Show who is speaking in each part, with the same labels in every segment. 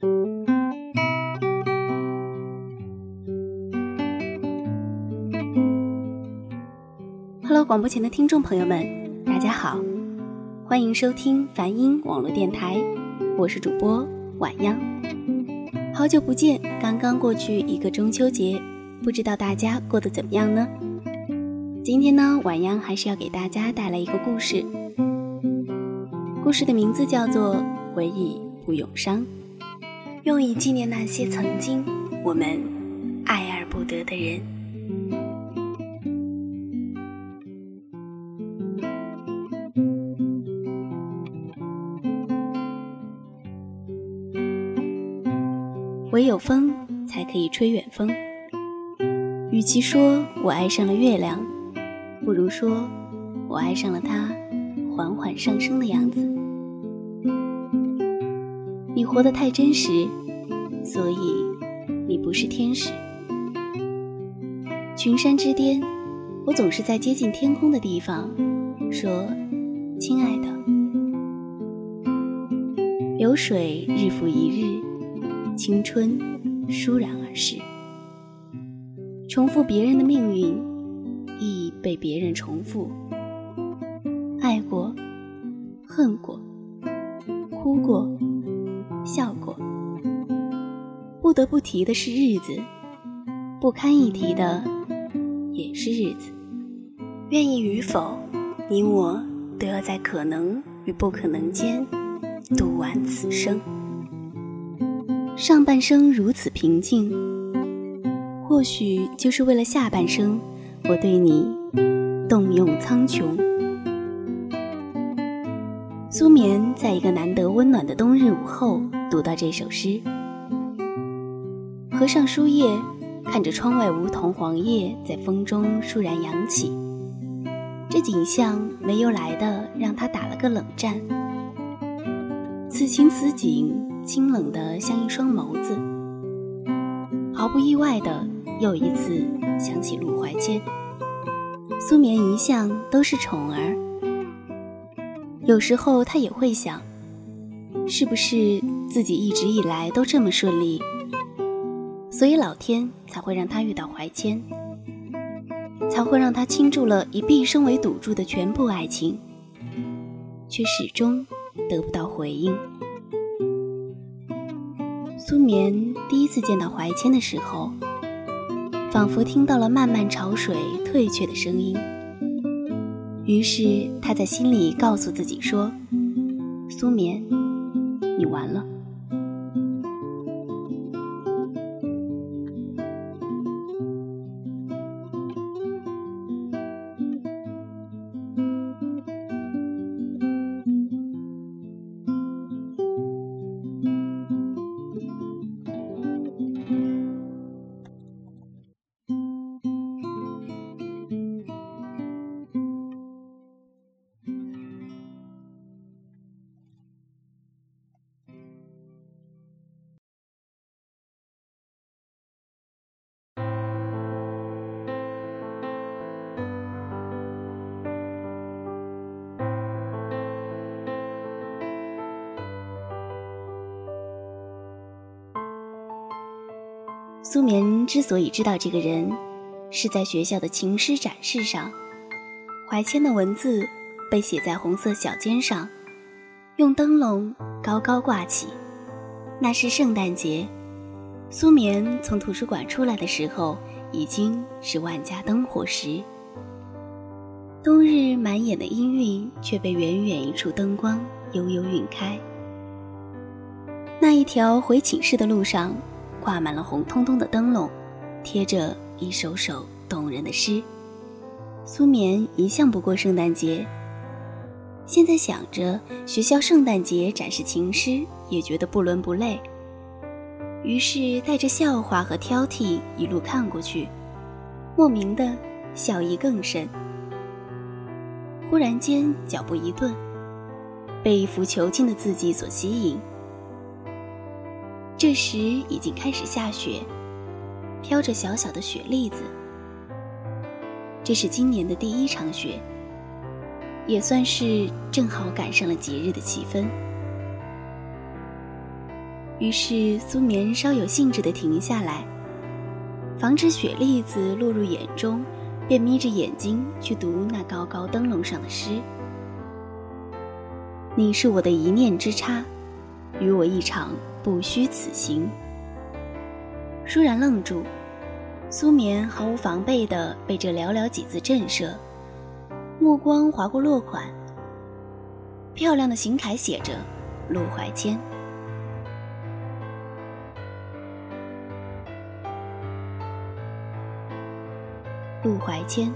Speaker 1: Hello，广播前的听众朋友们，大家好，欢迎收听梵音网络电台，我是主播晚央。好久不见，刚刚过去一个中秋节，不知道大家过得怎么样呢？今天呢，晚央还是要给大家带来一个故事，故事的名字叫做《回忆不永伤》，用以纪念那些曾经我们爱而不得的人。唯有风才可以吹远风。与其说我爱上了月亮，不如说我爱上了它缓缓上升的样子。你活得太真实，所以你不是天使。群山之巅，我总是在接近天空的地方说：“亲爱的。”流水日复一日。青春倏然而逝，重复别人的命运，亦被别人重复。爱过，恨过，哭过，效果。不得不提的是日子，不堪一提的也是日子。愿意与否，你我都要在可能与不可能间度完此生。上半生如此平静，或许就是为了下半生，我对你动用苍穹。苏眠在一个难得温暖的冬日午后读到这首诗，合上书页，看着窗外梧桐黄叶在风中倏然扬起，这景象没由来的让他打了个冷战。此情此景。清冷的像一双眸子，毫不意外的又一次想起陆怀谦。苏眠一向都是宠儿，有时候他也会想，是不是自己一直以来都这么顺利，所以老天才会让他遇到怀谦，才会让他倾注了以毕生为赌注的全部爱情，却始终得不到回应。苏眠第一次见到怀谦的时候，仿佛听到了漫漫潮水退却的声音。于是他在心里告诉自己说：“苏眠，你完了。”苏眠之所以知道这个人，是在学校的情诗展示上，怀谦的文字被写在红色小笺上，用灯笼高高挂起。那是圣诞节，苏眠从图书馆出来的时候，已经是万家灯火时。冬日满眼的阴郁，却被远远一处灯光悠悠晕开。那一条回寝室的路上。挂满了红彤彤的灯笼，贴着一首首动人的诗。苏眠一向不过圣诞节，现在想着学校圣诞节展示情诗，也觉得不伦不类。于是带着笑话和挑剔一路看过去，莫名的笑意更深。忽然间脚步一顿，被一幅遒劲的字迹所吸引。这时已经开始下雪，飘着小小的雪粒子。这是今年的第一场雪，也算是正好赶上了节日的气氛。于是苏眠稍有兴致地停下来，防止雪粒子落入眼中，便眯着眼睛去读那高高灯笼上的诗：“你是我的一念之差，与我一场不虚此行。”倏然愣住，苏眠毫无防备地被这寥寥几字震慑，目光划过落款，漂亮的行楷写着“陆怀谦”。陆怀谦，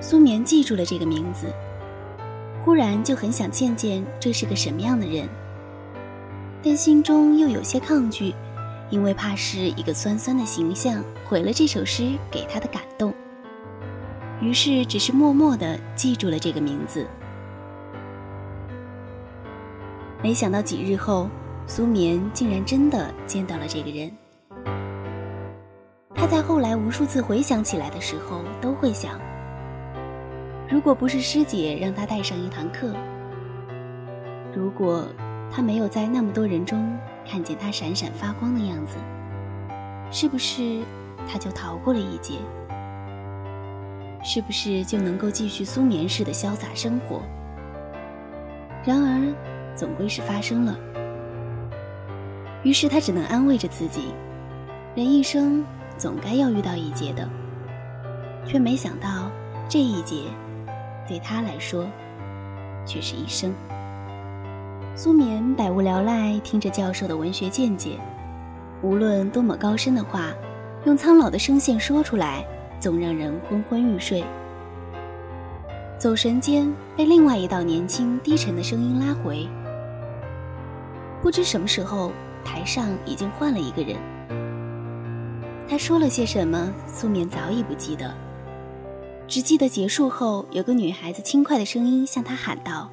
Speaker 1: 苏眠记住了这个名字，忽然就很想见见这是个什么样的人，但心中又有些抗拒，因为怕是一个酸酸的形象毁了这首诗给他的感动，于是只是默默地记住了这个名字。没想到几日后，苏眠竟然真的见到了这个人。他在后来无数次回想起来的时候，都会想：如果不是师姐让他带上一堂课，如果他没有在那么多人中看见他闪闪发光的样子，是不是他就逃过了一劫？是不是就能够继续苏眠式的潇洒生活？然而，总归是发生了。于是他只能安慰着自己：人一生。总该要遇到一劫的，却没想到这一劫对他来说却是一生。苏眠百无聊赖听着教授的文学见解，无论多么高深的话，用苍老的声线说出来，总让人昏昏欲睡。走神间被另外一道年轻低沉的声音拉回。不知什么时候，台上已经换了一个人。他说了些什么？苏眠早已不记得，只记得结束后有个女孩子轻快的声音向他喊道：“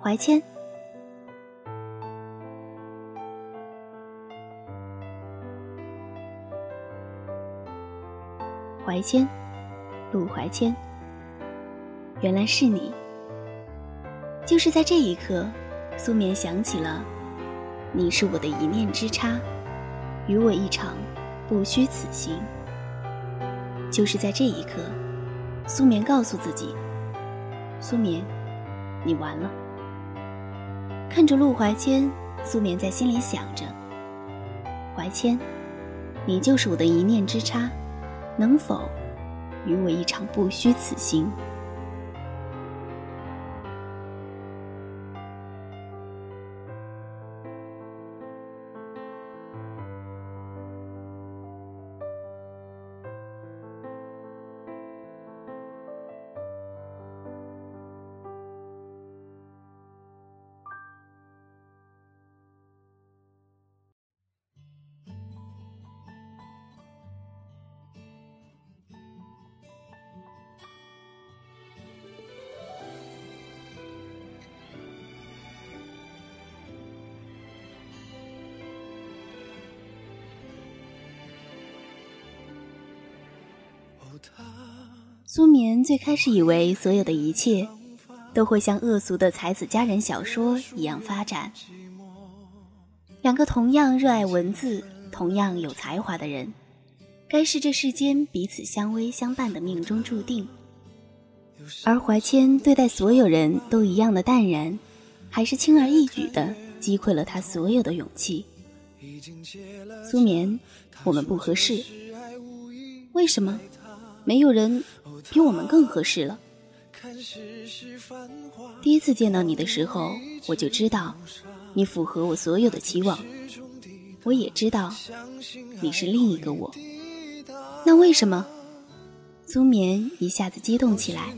Speaker 1: 怀谦，怀谦，陆怀谦，原来是你。”就是在这一刻，苏眠想起了，你是我的一念之差，与我一场。不虚此行。就是在这一刻，苏眠告诉自己：“苏眠，你完了。”看着陆怀谦，苏眠在心里想着：“怀谦，你就是我的一念之差，能否与我一场不虚此行？”苏眠最开始以为所有的一切都会像恶俗的才子佳人小说一样发展。两个同样热爱文字、同样有才华的人，该是这世间彼此相偎相伴的命中注定。而怀谦对待所有人都一样的淡然，还是轻而易举的击溃了他所有的勇气。苏眠，我们不合适。为什么？没有人比我们更合适了。第一次见到你的时候，我就知道你符合我所有的期望。我也知道你是另一个我。那为什么？苏眠一下子激动起来。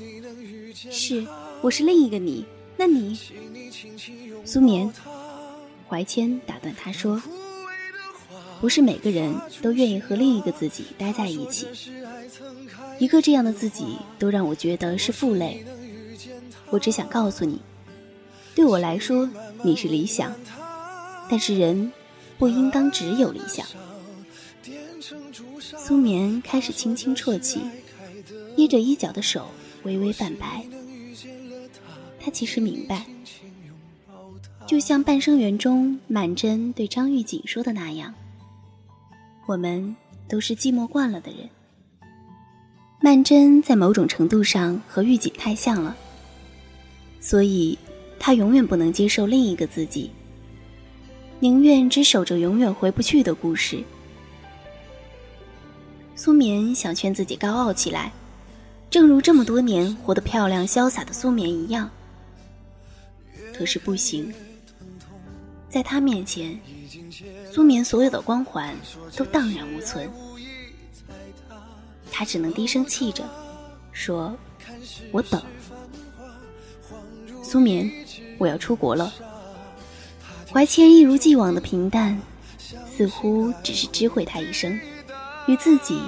Speaker 1: 是，我是另一个你。那你？苏眠，怀谦打断他说。不是每个人都愿意和另一个自己待在一起，一个这样的自己都让我觉得是负累。我只想告诉你，对我来说你是理想，但是人不应当只有理想。苏眠开始轻轻啜泣，捏着衣角的手微微泛白。他其实明白，就像《半生缘》中满真对张玉锦说的那样：“我们都是寂寞惯了的人。”曼桢在某种程度上和玉锦太像了，所以她永远不能接受另一个自己，宁愿只守着永远回不去的故事。苏棉想劝自己高傲起来，正如这么多年活得漂亮潇洒的苏棉一样，可是不行。在他面前，苏棉所有的光环都荡然无存。他只能低声气着，说：“我等。”苏棉，我要出国了。怀谦一如既往的平淡，似乎只是知会他一声，与自己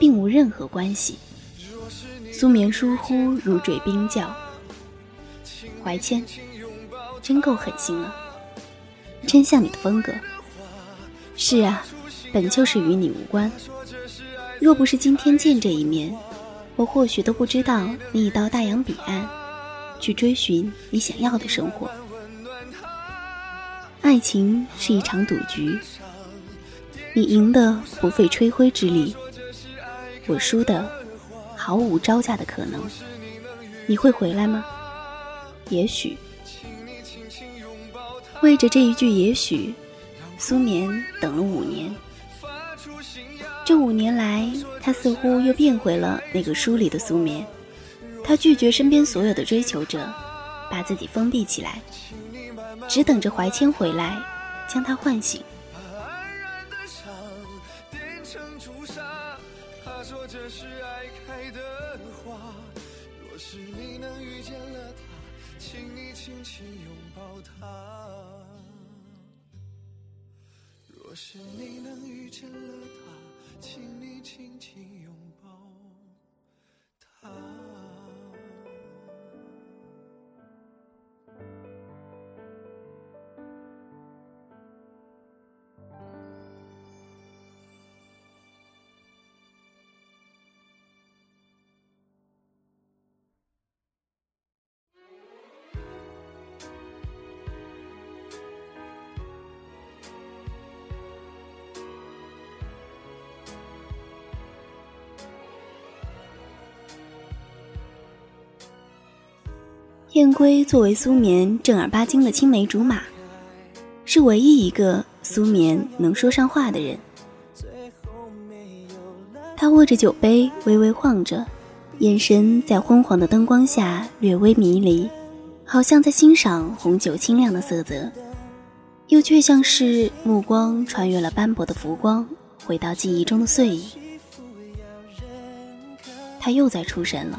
Speaker 1: 并无任何关系。苏棉疏忽如坠冰窖。怀谦，真够狠心了。真像你的风格。是啊，本就是与你无关。若不是今天见这一面，我或许都不知道你已到大洋彼岸，去追寻你想要的生活。爱情是一场赌局，你赢的不费吹灰之力，我输的毫无招架的可能。你会回来吗？也许。为着这一句“也许”，苏眠等了五年。这五年来，他似乎又变回了那个书里的苏棉。他拒绝身边所有的追求者，把自己封闭起来，只等着怀谦回来，将他唤醒。若是你能遇见了他，请你轻轻燕归作为苏眠正儿八经的青梅竹马，是唯一一个苏眠能说上话的人。他握着酒杯，微微晃着，眼神在昏黄的灯光下略微迷离，好像在欣赏红酒清亮的色泽，又却像是目光穿越了斑驳的浮光，回到记忆中的碎影。他又在出神了。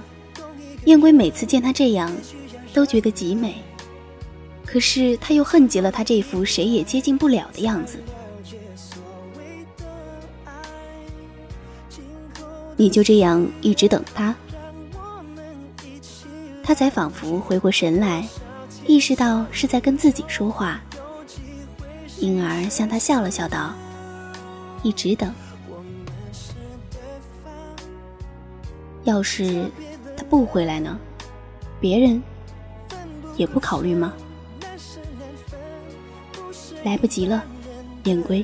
Speaker 1: 燕归每次见他这样。都觉得极美，可是他又恨极了他这副谁也接近不了的样子。你就这样一直等他，他才仿佛回过神来，意识到是在跟自己说话，因而向他笑了笑道：“一直等。要是他不回来呢？别人？”也不考虑吗？来不及了，燕归。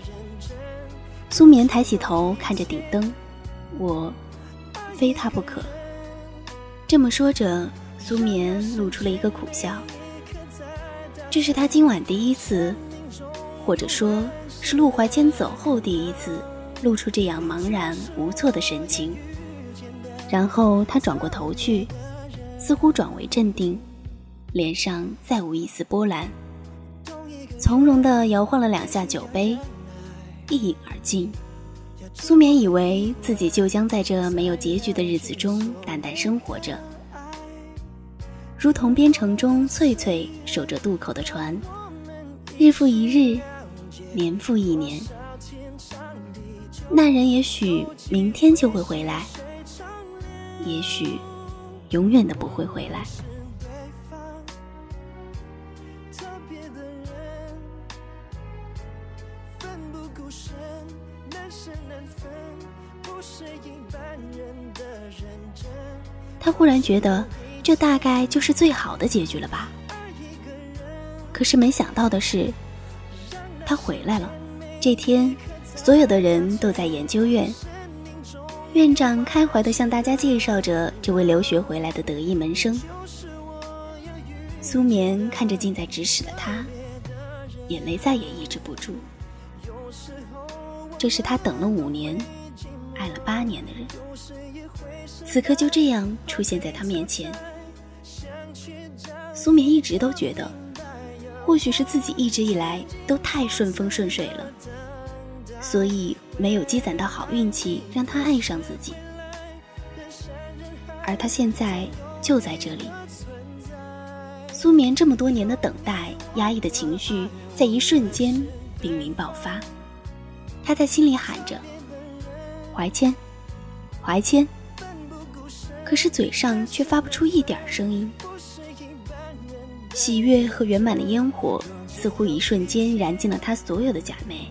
Speaker 1: 苏眠抬起头看着顶灯，我非他不可。这么说着，苏眠露出了一个苦笑。这是他今晚第一次，或者说是陆怀谦走后第一次，露出这样茫然无措的神情。然后他转过头去，似乎转为镇定。脸上再无一丝波澜，从容地摇晃了两下酒杯，一饮而尽。苏棉以为自己就将在这没有结局的日子中淡淡生活着，如同边城中翠翠守着渡口的船，日复一日，年复一年。那人也许明天就会回来，也许永远都不会回来。他忽然觉得，这大概就是最好的结局了吧。可是没想到的是，他回来了。这天，所有的人都在研究院。院长开怀地向大家介绍着这位留学回来的得意门生。苏眠看着近在咫尺的他，眼泪再也抑制不住。这是他等了五年，爱了八年的人，此刻就这样出现在他面前。苏眠一直都觉得，或许是自己一直以来都太顺风顺水了。所以没有积攒到好运气，让他爱上自己。而他现在就在这里。苏眠这么多年的等待，压抑的情绪在一瞬间濒临爆发。他在心里喊着：“怀谦，怀谦。”可是嘴上却发不出一点声音。喜悦和圆满的烟火，似乎一瞬间燃尽了他所有的假寐。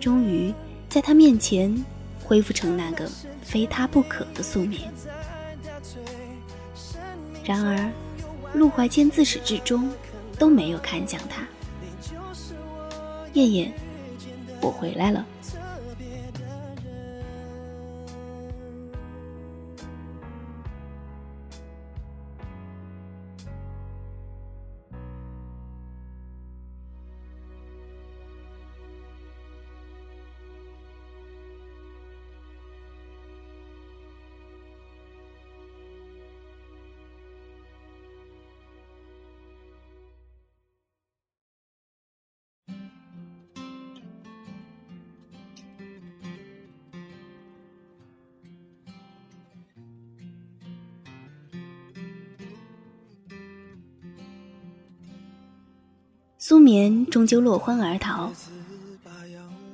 Speaker 1: 终于，在他面前恢复成那个非他不可的素面。然而，陆怀谦自始至终都没有看向他。燕燕，我回来了。苏眠终究落荒而逃，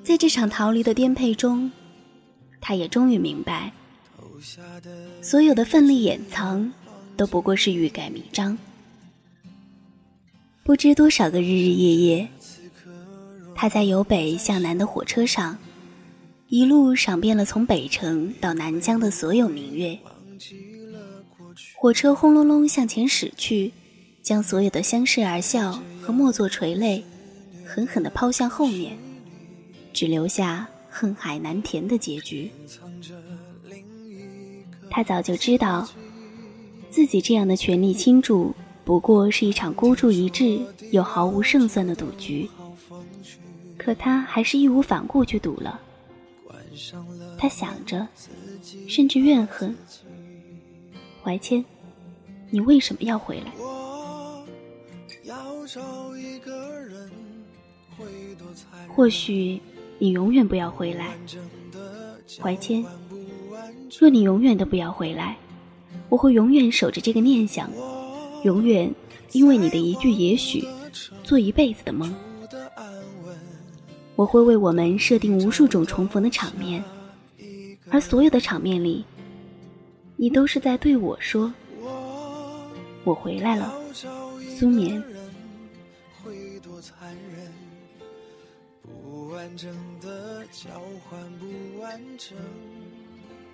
Speaker 1: 在这场逃离的颠沛中，他也终于明白，所有的奋力掩藏，都不过是欲盖弥彰。不知多少个日日夜夜，他在由北向南的火车上，一路赏遍了从北城到南疆的所有明月。火车轰隆隆向前驶去。将所有的相视而笑和默作垂泪，狠狠地抛向后面，只留下恨海难填的结局。他早就知道，自己这样的权力倾注，不过是一场孤注一掷又毫无胜算的赌局。可他还是义无反顾去赌了。他想着，甚至怨恨怀谦，你为什么要回来？或许你永远不要回来，怀谦。若你永远都不要回来，我会永远守着这个念想，永远因为你的一句也许，做一辈子的梦。我会为我们设定无数种重逢的场面，而所有的场面里，你都是在对我说：“我回来了，苏眠。”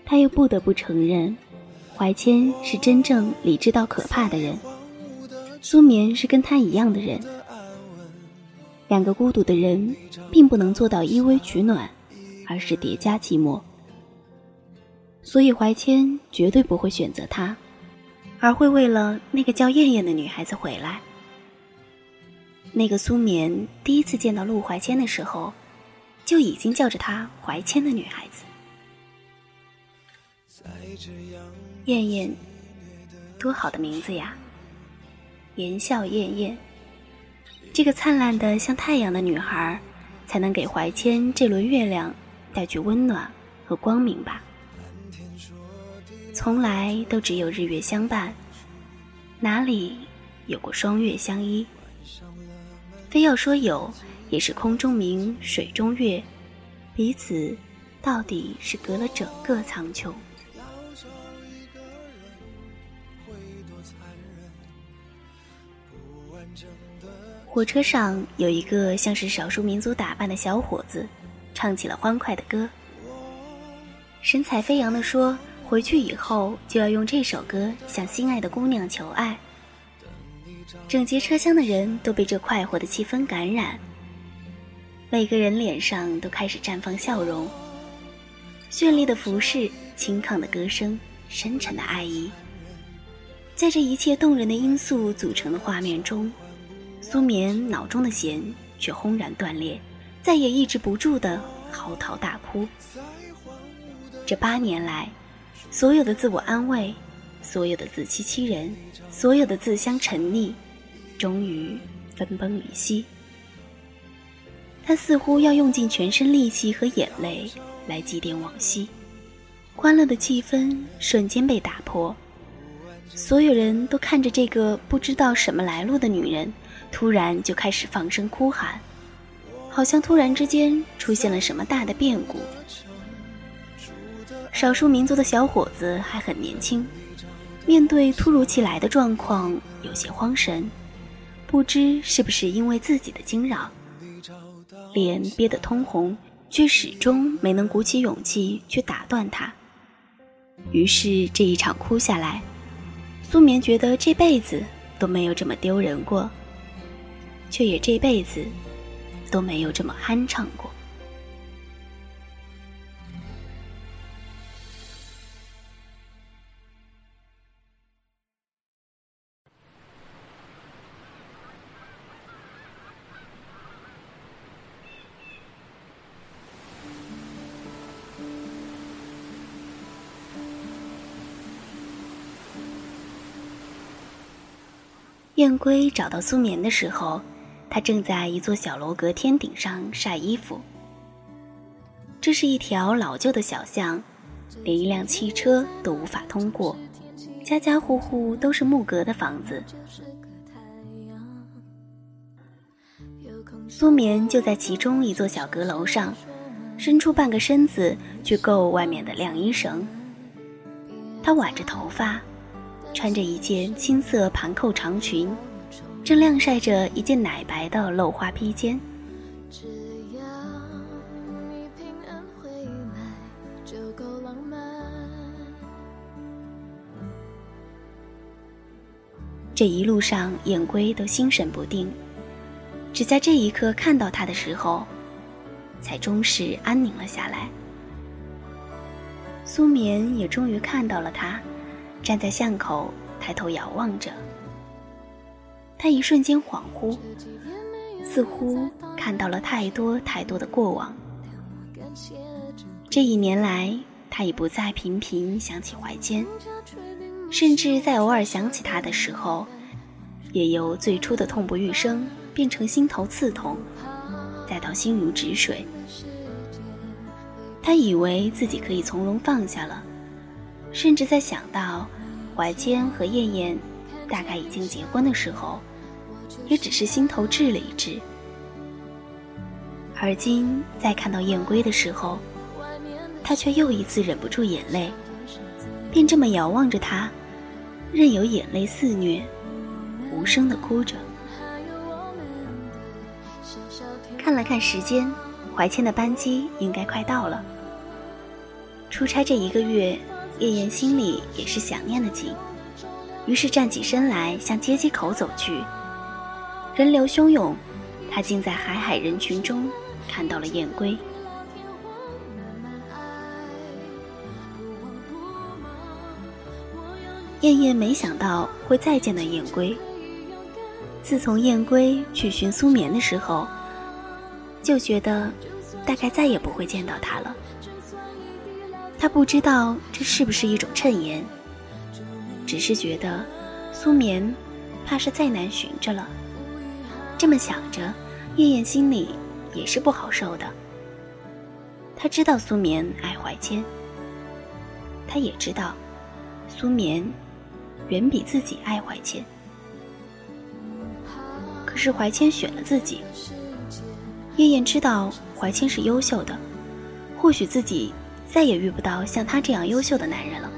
Speaker 1: 他又不得不承认，怀谦是真正理智到可怕的人，苏眠是跟他一样的人。两个孤独的人，并不能做到依偎取暖，而是叠加寂寞。所以怀谦绝对不会选择他，而会为了那个叫燕燕的女孩子回来。那个苏眠第一次见到陆怀谦的时候。就已经叫着他怀谦的女孩子，燕燕，多好的名字呀！言笑晏晏，这个灿烂的像太阳的女孩，才能给怀谦这轮月亮带去温暖和光明吧。从来都只有日月相伴，哪里有过双月相依？非要说有。也是空中明，水中月，彼此到底是隔了整个苍穹。火车上有一个像是少数民族打扮的小伙子，唱起了欢快的歌，神采飞扬的说：“回去以后就要用这首歌向心爱的姑娘求爱。”整节车厢的人都被这快活的气氛感染，每个人脸上都开始绽放笑容。绚丽的服饰，轻亢的歌声，深沉的爱意，在这一切动人的因素组成的画面中，苏眠脑中的弦却轰然断裂，再也抑制不住的嚎啕大哭。这八年来，所有的自我安慰，所有的自欺欺人，所有的自相沉溺，终于分崩离析。他似乎要用尽全身力气和眼泪来祭奠往昔，欢乐的气氛瞬间被打破。所有人都看着这个不知道什么来路的女人，突然就开始放声哭喊，好像突然之间出现了什么大的变故。少数民族的小伙子还很年轻，面对突如其来的状况有些慌神，不知是不是因为自己的惊扰，脸憋得通红，却始终没能鼓起勇气去打断他。于是这一场哭下来，苏眠觉得这辈子都没有这么丢人过，却也这辈子都没有这么酣畅过。燕归找到苏眠的时候，他正在一座小楼阁天顶上晒衣服。这是一条老旧的小巷，连一辆汽车都无法通过，家家户户都是木格的房子。苏眠就在其中一座小阁楼上，伸出半个身子去够外面的晾衣绳。他挽着头发。穿着一件青色盘扣长裙，正晾晒着一件奶白的镂花披肩。这一路上，燕归都心神不定，只在这一刻看到他的时候，才终是安宁了下来。苏眠也终于看到了他。站在巷口，抬头遥望着，他一瞬间恍惚，似乎看到了太多太多的过往。这一年来，他已不再频频想起怀间，甚至在偶尔想起他的时候，也由最初的痛不欲生变成心头刺痛，再到心如止水。他以为自己可以从容放下了。甚至在想到怀谦和燕燕大概已经结婚的时候，也只是心头滞了一滞。而今在看到燕归的时候，他却又一次忍不住眼泪，便这么遥望着他，任由眼泪肆虐，无声的哭着。看了看时间，怀谦的班机应该快到了。出差这一个月。燕燕心里也是想念的紧，于是站起身来向街机口走去。人流汹涌，他竟在海海人群中看到了燕归。燕燕没想到会再见到燕归。自从燕归去寻苏眠的时候，就觉得大概再也不会见到他了。他不知道这是不是一种谶言，只是觉得苏眠怕是再难寻着了。这么想着，燕燕心里也是不好受的。他知道苏眠爱怀谦，他也知道苏眠远比自己爱怀谦。可是怀谦选了自己，燕燕知道怀谦是优秀的，或许自己。再也遇不到像他这样优秀的男人了。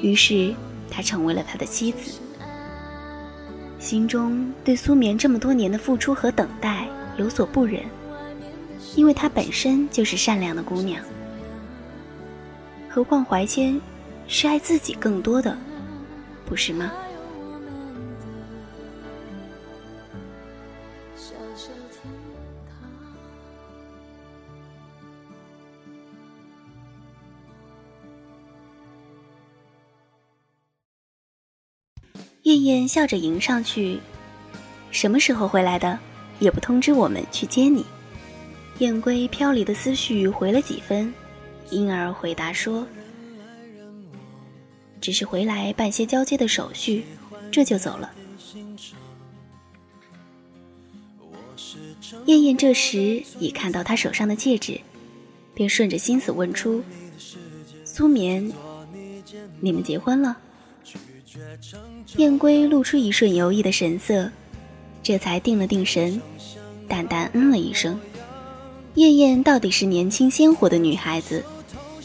Speaker 1: 于是，他成为了他的妻子。心中对苏眠这么多年的付出和等待有所不忍，因为她本身就是善良的姑娘。何况怀谦是爱自己更多的，不是吗？燕笑着迎上去：“什么时候回来的？也不通知我们去接你。”燕归飘离的思绪回了几分，因而回答说：“只是回来办些交接的手续，这就走了。”燕燕这时已看到他手上的戒指，便顺着心思问出：“苏眠，你们结婚了？”燕归露出一瞬犹豫的神色，这才定了定神，淡淡嗯了一声。燕燕到底是年轻鲜活的女孩子，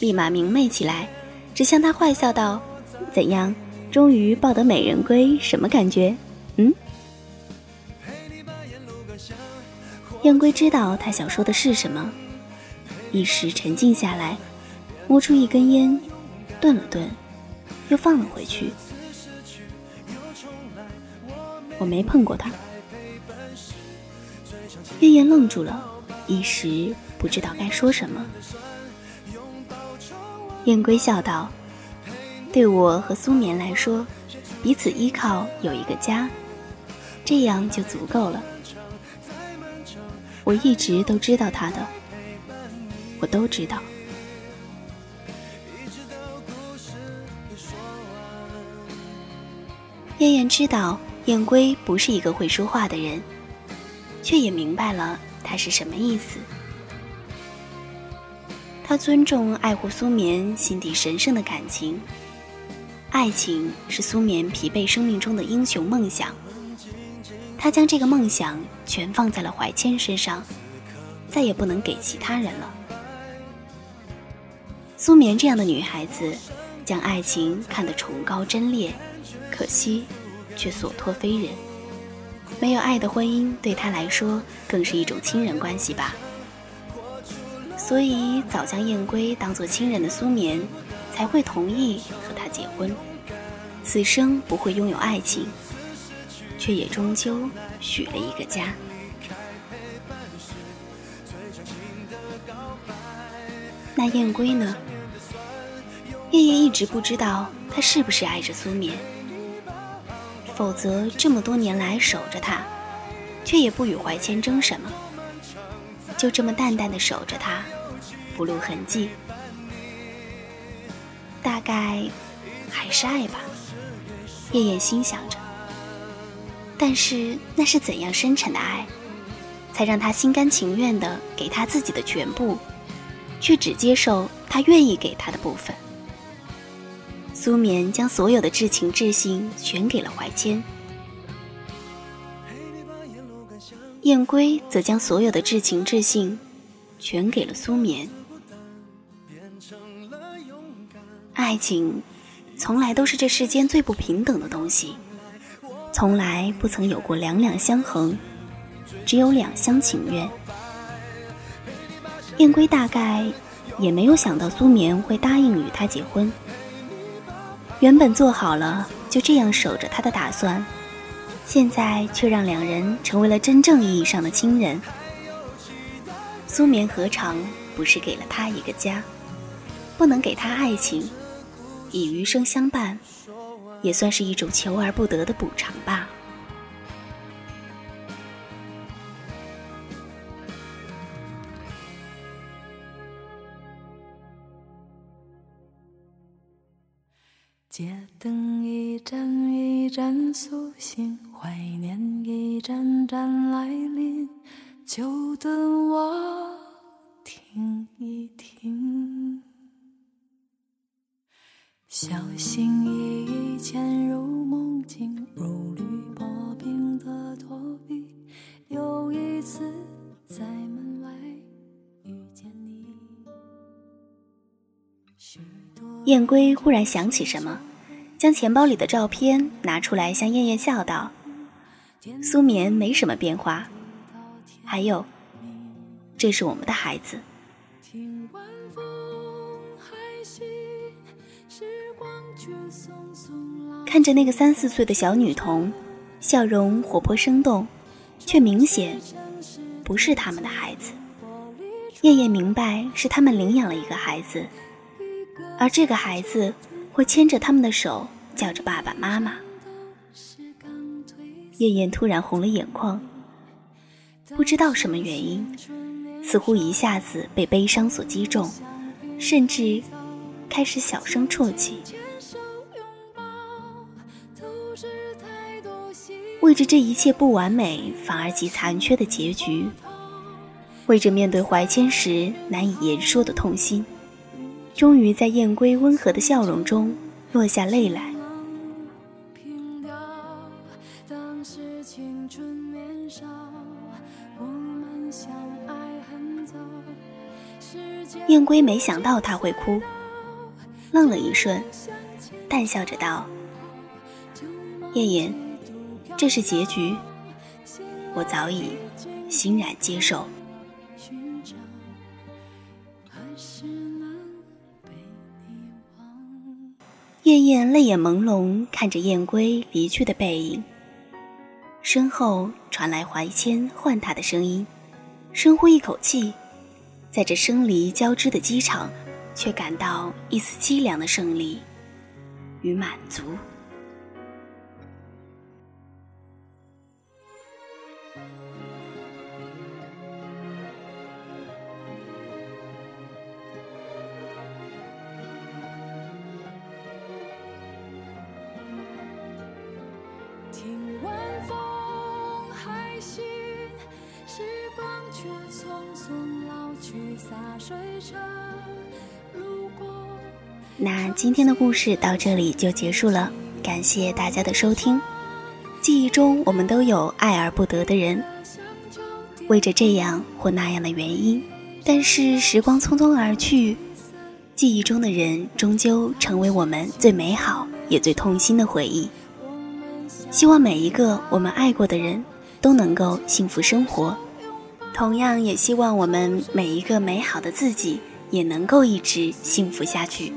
Speaker 1: 立马明媚起来，只向他坏笑道：“怎样，终于抱得美人归，什么感觉？嗯？”燕归知道他想说的是什么，一时沉静下来，摸出一根烟，顿了顿，又放了回去。我没碰过他。燕燕愣住了，一时不知道该说什么。燕归笑道：“对我和苏眠来说，彼此依靠，有一个家，这样就足够了。我一直都知道他的，我都知道。”燕燕知道。燕归不是一个会说话的人，却也明白了他是什么意思。他尊重爱护苏眠心底神圣的感情，爱情是苏眠疲惫生命中的英雄梦想。他将这个梦想全放在了怀谦身上，再也不能给其他人了。苏眠这样的女孩子，将爱情看得崇高真烈，可惜。却所托非人，没有爱的婚姻对他来说更是一种亲人关系吧。所以早将燕归当做亲人的苏眠，才会同意和他结婚。此生不会拥有爱情，却也终究许了一个家。那燕归呢？燕燕一直不知道他是不是爱着苏眠。否则，这么多年来守着他，却也不与怀谦争什么，就这么淡淡的守着他，不露痕迹。大概还是爱吧，夜夜心想着。但是那是怎样深沉的爱，才让他心甘情愿的给他自己的全部，却只接受他愿意给他的部分？苏眠将所有的至情至性全给了怀谦，燕归则将所有的至情至性全给了苏眠。爱情从来都是这世间最不平等的东西，从来不曾有过两两相衡，只有两厢情愿。燕归大概也没有想到苏眠会答应与他结婚。原本做好了就这样守着他的打算，现在却让两人成为了真正意义上的亲人。苏眠何尝不是给了他一个家？不能给他爱情，以余生相伴，也算是一种求而不得的补偿吧。街灯一盏一盏苏醒，怀念一盏盏来临，就等我听一听。小心翼翼潜入梦境，如履薄冰的躲避。又一次在门外遇见你。燕归忽然想起什么。将钱包里的照片拿出来，向燕燕笑道：“苏眠没什么变化，还有，这是我们的孩子。”看着那个三四岁的小女童，笑容活泼生动，却明显不是他们的孩子。燕燕明白，是他们领养了一个孩子，而这个孩子。会牵着他们的手，叫着爸爸妈妈。燕燕突然红了眼眶，不知道什么原因，似乎一下子被悲伤所击中，甚至开始小声啜泣。为着这一切不完美反而极残缺的结局，为着面对怀谦时难以言说的痛心，终于在燕归温和的笑容中落下泪来。燕归没想到他会哭，愣了一瞬，淡笑着道：“燕燕，这是结局，我早已欣然接受。”燕燕泪眼朦胧看着燕归离去的背影，身后传来怀谦唤他的声音，深呼一口气。在这生离交织的机场，却感到一丝凄凉的胜利与满足。今天的故事到这里就结束了，感谢大家的收听。记忆中我们都有爱而不得的人，为着这样或那样的原因，但是时光匆匆而去，记忆中的人终究成为我们最美好也最痛心的回忆。希望每一个我们爱过的人都能够幸福生活。同样也希望我们每一个美好的自己也能够一直幸福下去。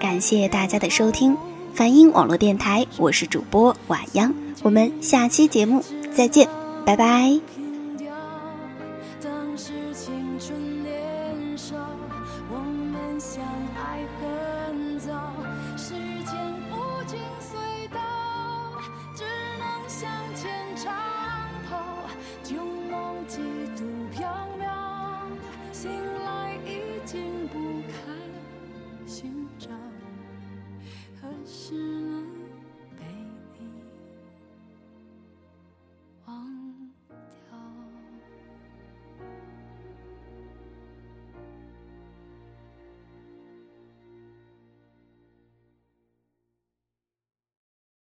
Speaker 1: 感谢大家的收听，反映网络电台，我是主播晚央，我们下期节目再见，拜拜。